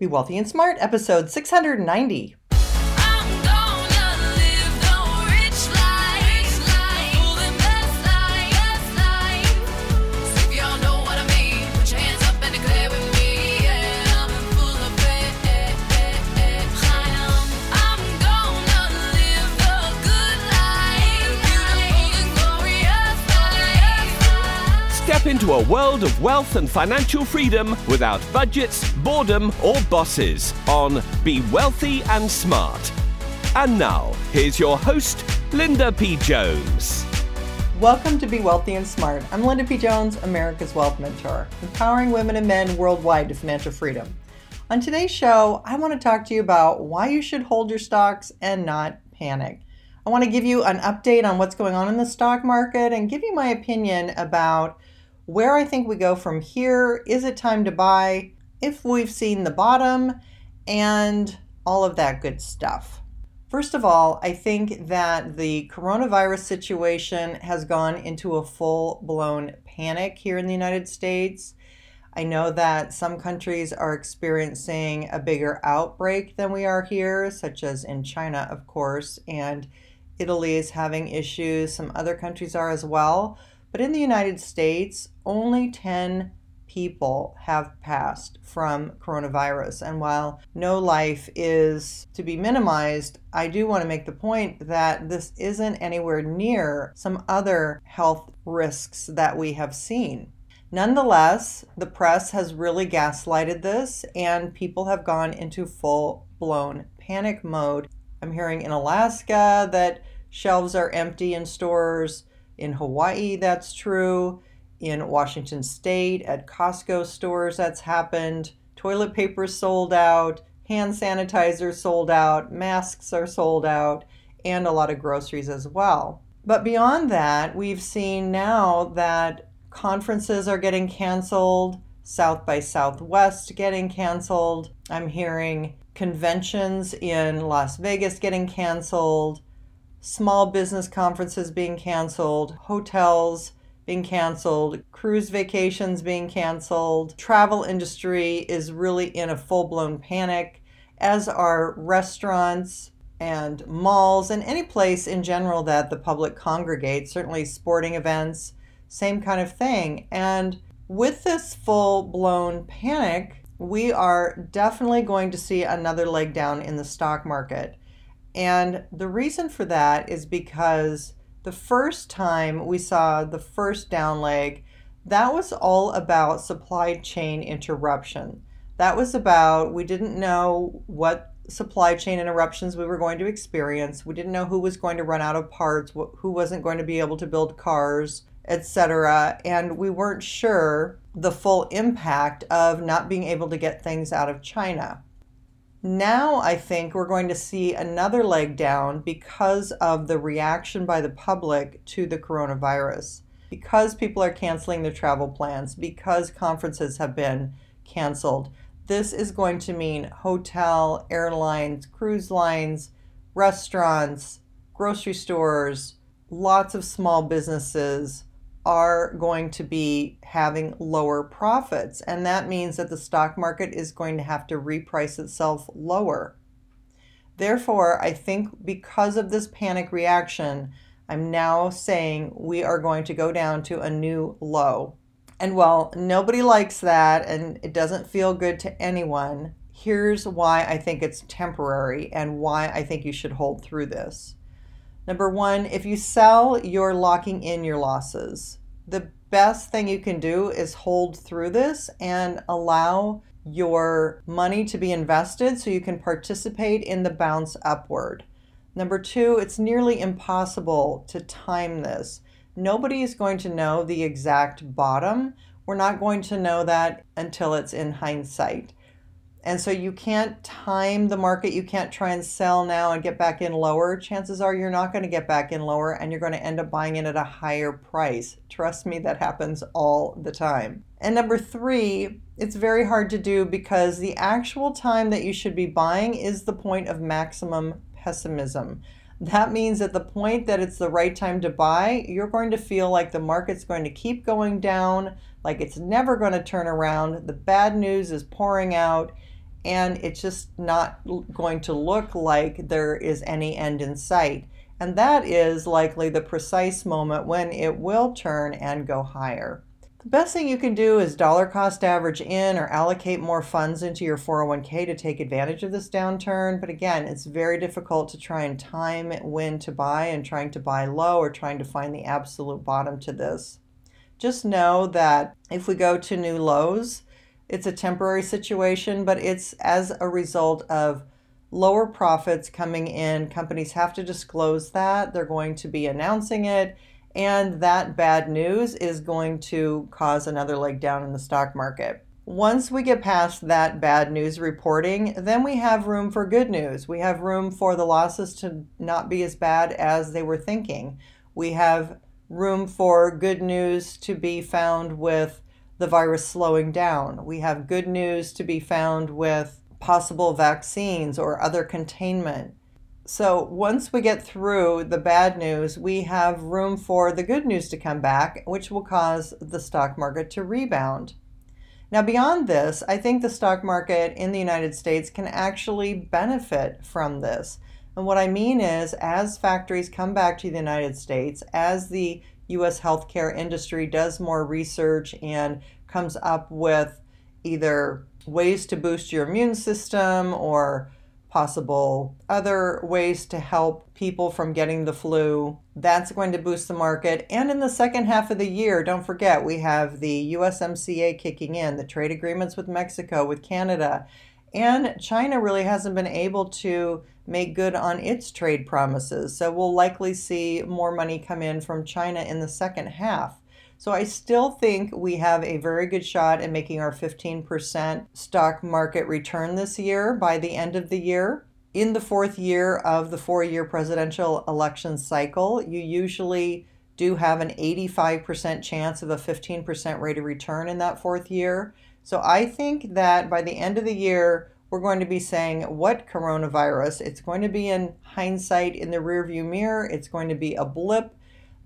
Be Wealthy and Smart, episode 690. Step into a world of wealth and financial freedom without budgets, boredom, or bosses on Be Wealthy and Smart. And now, here's your host, Linda P. Jones. Welcome to Be Wealthy and Smart. I'm Linda P. Jones, America's Wealth Mentor, empowering women and men worldwide to financial freedom. On today's show, I want to talk to you about why you should hold your stocks and not panic. I want to give you an update on what's going on in the stock market and give you my opinion about where I think we go from here. Is it time to buy? If we've seen the bottom, and all of that good stuff. First of all, I think that the coronavirus situation has gone into a full blown panic here in the United States. I know that some countries are experiencing a bigger outbreak than we are here, such as in China, of course, and Italy is having issues. Some other countries are as well. But in the United States, only 10 people have passed from coronavirus. And while no life is to be minimized, I do want to make the point that this isn't anywhere near some other health risks that we have seen. Nonetheless, the press has really gaslighted this, and people have gone into full blown panic mode. I'm hearing in Alaska that shelves are empty in stores. In Hawaii, that's true. In Washington State, at Costco stores, that's happened. Toilet paper sold out, hand sanitizer sold out, masks are sold out, and a lot of groceries as well. But beyond that, we've seen now that conferences are getting canceled, South by Southwest getting canceled. I'm hearing conventions in Las Vegas getting canceled, small business conferences being canceled, hotels being canceled, cruise vacations being canceled. Travel industry is really in a full-blown panic as are restaurants and malls and any place in general that the public congregates, certainly sporting events, same kind of thing. And with this full-blown panic, we are definitely going to see another leg down in the stock market. And the reason for that is because the first time we saw the first down leg, that was all about supply chain interruption. That was about we didn't know what supply chain interruptions we were going to experience. We didn't know who was going to run out of parts, who wasn't going to be able to build cars, etc. And we weren't sure the full impact of not being able to get things out of China. Now, I think we're going to see another leg down because of the reaction by the public to the coronavirus. Because people are canceling their travel plans, because conferences have been canceled, this is going to mean hotel, airlines, cruise lines, restaurants, grocery stores, lots of small businesses are going to be having lower profits. And that means that the stock market is going to have to reprice itself lower. Therefore, I think because of this panic reaction, I'm now saying we are going to go down to a new low. And while nobody likes that and it doesn't feel good to anyone, here's why I think it's temporary and why I think you should hold through this. Number one, if you sell, you're locking in your losses. The best thing you can do is hold through this and allow your money to be invested so you can participate in the bounce upward. Number two, it's nearly impossible to time this. Nobody is going to know the exact bottom. We're not going to know that until it's in hindsight. And so you can't time the market. You can't try and sell now and get back in lower. Chances are you're not going to get back in lower and you're going to end up buying it at a higher price. Trust me, that happens all the time. And number three, it's very hard to do because the actual time that you should be buying is the point of maximum pessimism. That means at the point that it's the right time to buy, you're going to feel like the market's going to keep going down, like it's never going to turn around. The bad news is pouring out and it's just not going to look like there is any end in sight. And that is likely the precise moment when it will turn and go higher. The best thing you can do is dollar cost average in or allocate more funds into your 401k to take advantage of this downturn. But again, it's very difficult to try and time when to buy and trying to buy low or trying to find the absolute bottom to this. Just know that if we go to new lows, it's a temporary situation, but it's as a result of lower profits coming in. Companies have to disclose that. They're going to be announcing it and that bad news is going to cause another leg down in the stock market. Once we get past that bad news reporting, then we have room for good news. We have room for the losses to not be as bad as they were thinking. We have room for good news to be found with the virus slowing down. We have good news to be found with possible vaccines or other containment. So once we get through the bad news, we have room for the good news to come back, which will cause the stock market to rebound. Now, beyond this, I think the stock market in the United States can actually benefit from this. And what I mean is, as factories come back to the United States, as the US healthcare industry does more research and comes up with either ways to boost your immune system or possible other ways to help people from getting the flu. That's going to boost the market. And in the second half of the year, don't forget, we have the USMCA kicking in, the trade agreements with Mexico, with Canada. And China really hasn't been able to make good on its trade promises. So we'll likely see more money come in from China in the second half. So I still think we have a very good shot at making our 15% stock market return this year by the end of the year. In the fourth year of the four year presidential election cycle, you usually do have an 85% chance of a 15% rate of return in that fourth year. So I think that by the end of the year, we're going to be saying what coronavirus. It's going to be in hindsight in the rearview mirror. It's going to be a blip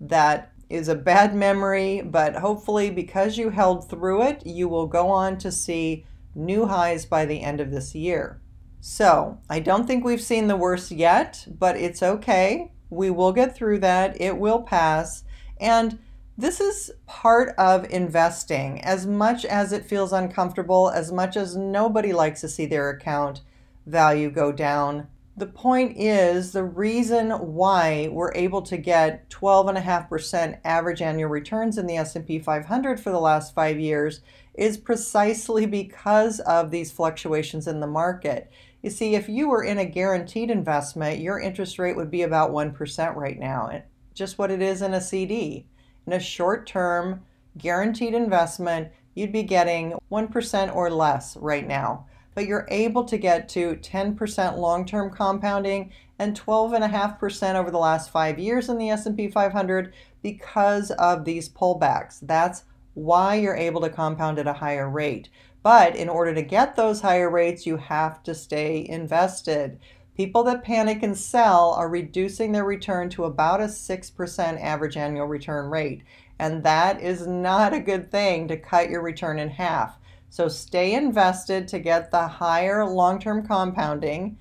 that is a bad memory, but hopefully, because you held through it, you will go on to see new highs by the end of this year. So, I don't think we've seen the worst yet, but it's okay. We will get through that, it will pass. And this is part of investing. As much as it feels uncomfortable, as much as nobody likes to see their account value go down, the point is the reason why we're able to get 12.5% average annual returns in the S&P 500 for the last 5 years is precisely because of these fluctuations in the market. You see, if you were in a guaranteed investment, your interest rate would be about 1% right now, just what it is in a CD. In a short-term guaranteed investment, you'd be getting 1% or less right now but you're able to get to 10% long-term compounding and 12.5% over the last 5 years in the S&P 500 because of these pullbacks. That's why you're able to compound at a higher rate. But in order to get those higher rates, you have to stay invested. People that panic and sell are reducing their return to about a 6% average annual return rate. And that is not a good thing to cut your return in half. So stay invested to get the higher long term compounding.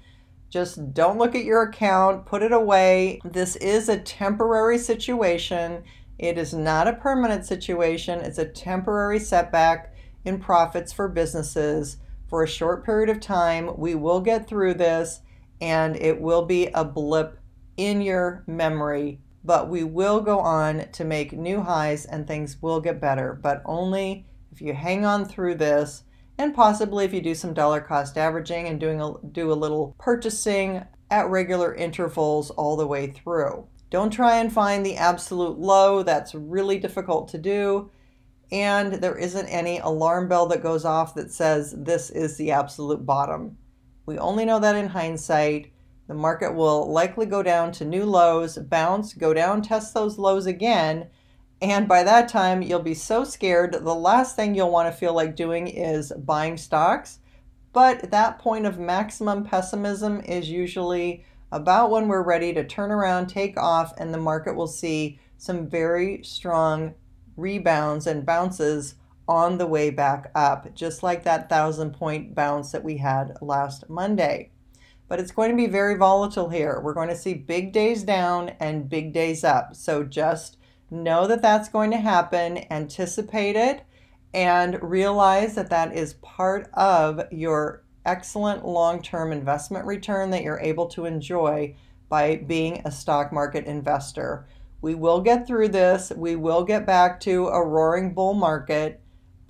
Just don't look at your account, put it away. This is a temporary situation. It is not a permanent situation. It's a temporary setback in profits for businesses for a short period of time. We will get through this and it will be a blip in your memory, but we will go on to make new highs and things will get better, but only if you hang on through this, and possibly if you do some dollar cost averaging and doing a, do a little purchasing at regular intervals all the way through. Don't try and find the absolute low, that's really difficult to do. And there isn't any alarm bell that goes off that says this is the absolute bottom. We only know that in hindsight. The market will likely go down to new lows, bounce, go down, test those lows again, and by that time, you'll be so scared. The last thing you'll want to feel like doing is buying stocks. But that point of maximum pessimism is usually about when we're ready to turn around, take off, and the market will see some very strong rebounds and bounces on the way back up, just like that thousand point bounce that we had last Monday. But it's going to be very volatile here. We're going to see big days down and big days up. So just know that that's going to happen, anticipate it, and realize that that is part of your excellent long term investment return that you're able to enjoy by being a stock market investor. We will get through this. We will get back to a roaring bull market,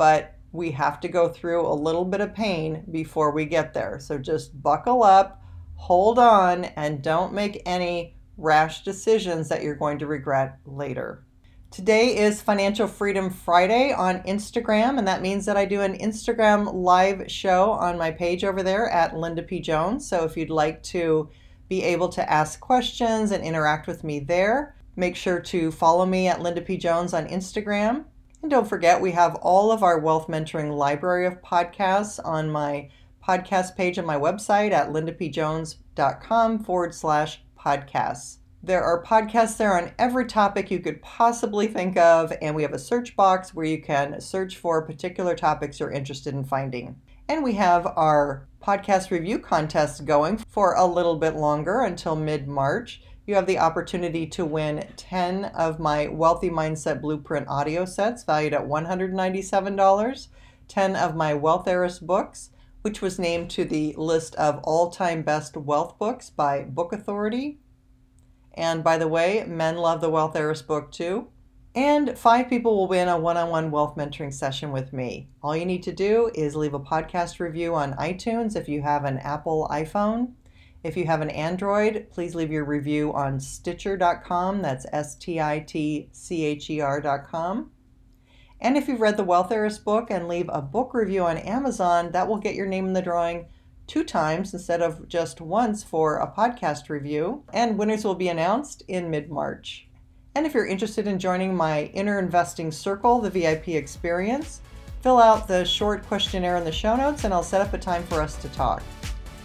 but we have to go through a little bit of pain before we get there. So just buckle up, hold on, and don't make any rash decisions that you're going to regret later. Today is Financial Freedom Friday on Instagram, and that means that I do an Instagram live show on my page over there at Linda P. Jones. So if you'd like to be able to ask questions and interact with me there, make sure to follow me at Linda P. Jones on Instagram. And don't forget, we have all of our wealth mentoring library of podcasts on my podcast page on my website at lindapjones.com forward slash podcasts. There are podcasts there on every topic you could possibly think of, and we have a search box where you can search for particular topics you're interested in finding. And we have our podcast review contest going for a little bit longer until mid March. You have the opportunity to win 10 of my Wealthy Mindset Blueprint audio sets valued at $197, 10 of my Wealth Heiress books, which was named to the list of all time best wealth books by Book Authority and by the way, men love the Wealth Heiress book too. And five people will win a one on one wealth mentoring session with me. All you need to do is leave a podcast review on iTunes if you have an Apple iPhone. If you have an Android, please leave your review on Stitcher.com. That's S T I T C H E R.com. And if you've read the Wealth Heiress book and leave a book review on Amazon, that will get your name in the drawing two times instead of just once for a podcast review, and winners will be announced in mid March. And if you're interested in joining my Inner Investing Circle, the VIP experience, fill out the short questionnaire in the show notes and I'll set up a time for us to talk.